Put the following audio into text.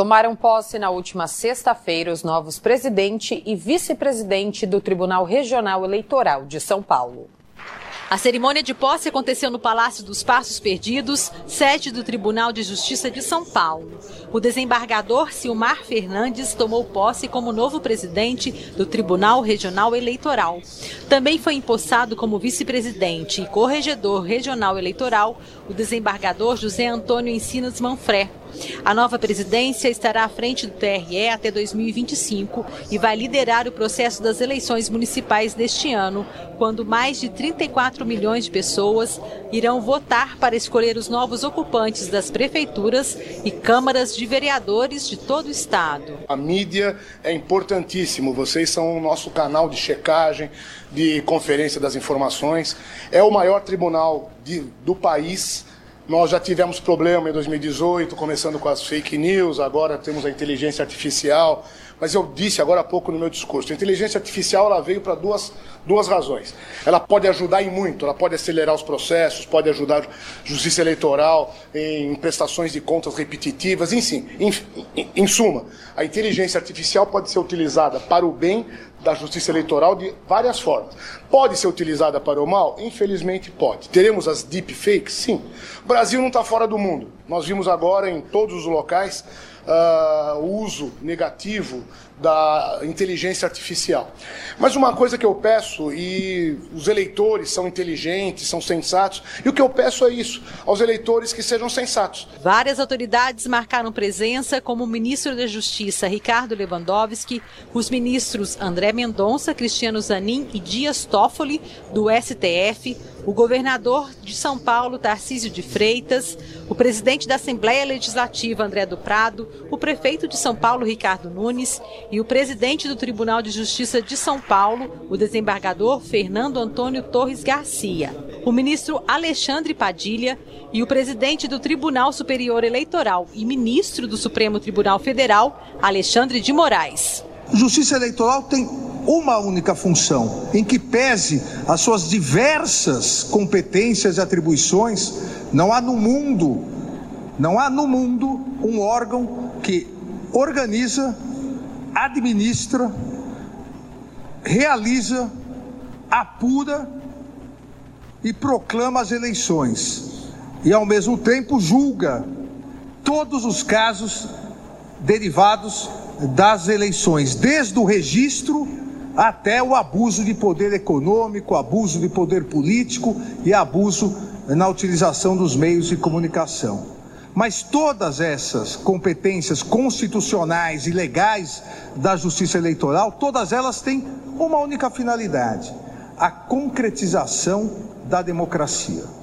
Tomaram posse na última sexta-feira os novos presidente e vice-presidente do Tribunal Regional Eleitoral de São Paulo. A cerimônia de posse aconteceu no Palácio dos Passos Perdidos, sede do Tribunal de Justiça de São Paulo. O desembargador Silmar Fernandes tomou posse como novo presidente do Tribunal Regional Eleitoral. Também foi empossado como vice-presidente e corregedor regional eleitoral o desembargador José Antônio Encinas Manfré. A nova presidência estará à frente do TRE até 2025 e vai liderar o processo das eleições municipais deste ano, quando mais de 34 milhões de pessoas irão votar para escolher os novos ocupantes das prefeituras e câmaras de vereadores de todo o estado. A mídia é importantíssimo, vocês são o nosso canal de checagem, de conferência das informações. É o maior tribunal de, do país nós já tivemos problema em 2018, começando com as fake news, agora temos a inteligência artificial. Mas eu disse agora há pouco no meu discurso, a inteligência artificial ela veio para duas, duas razões. Ela pode ajudar em muito, ela pode acelerar os processos, pode ajudar a justiça eleitoral em prestações de contas repetitivas, enfim, em, em, em suma, a inteligência artificial pode ser utilizada para o bem da justiça eleitoral de várias formas. Pode ser utilizada para o mal? Infelizmente pode. Teremos as deepfakes? Sim. O Brasil não está fora do mundo. Nós vimos agora em todos os locais uh, o uso negativo da inteligência artificial. Mas uma coisa que eu peço, e os eleitores são inteligentes, são sensatos, e o que eu peço é isso, aos eleitores que sejam sensatos. Várias autoridades marcaram presença, como o ministro da Justiça, Ricardo Lewandowski, os ministros André Mendonça, Cristiano Zanin e Dias Toffoli, do STF, o governador de São Paulo, Tarcísio de Freitas, o presidente da Assembleia Legislativa, André do Prado, o prefeito de São Paulo, Ricardo Nunes, e o presidente do Tribunal de Justiça de São Paulo, o desembargador Fernando Antônio Torres Garcia, o ministro Alexandre Padilha e o presidente do Tribunal Superior Eleitoral e ministro do Supremo Tribunal Federal, Alexandre de Moraes. Justiça Eleitoral tem uma única função, em que pese as suas diversas competências e atribuições, não há no mundo, não há no mundo um órgão que organiza, administra, realiza, apura e proclama as eleições. E ao mesmo tempo julga todos os casos derivados das eleições, desde o registro até o abuso de poder econômico, abuso de poder político e abuso na utilização dos meios de comunicação. Mas todas essas competências constitucionais e legais da justiça eleitoral, todas elas têm uma única finalidade: a concretização da democracia.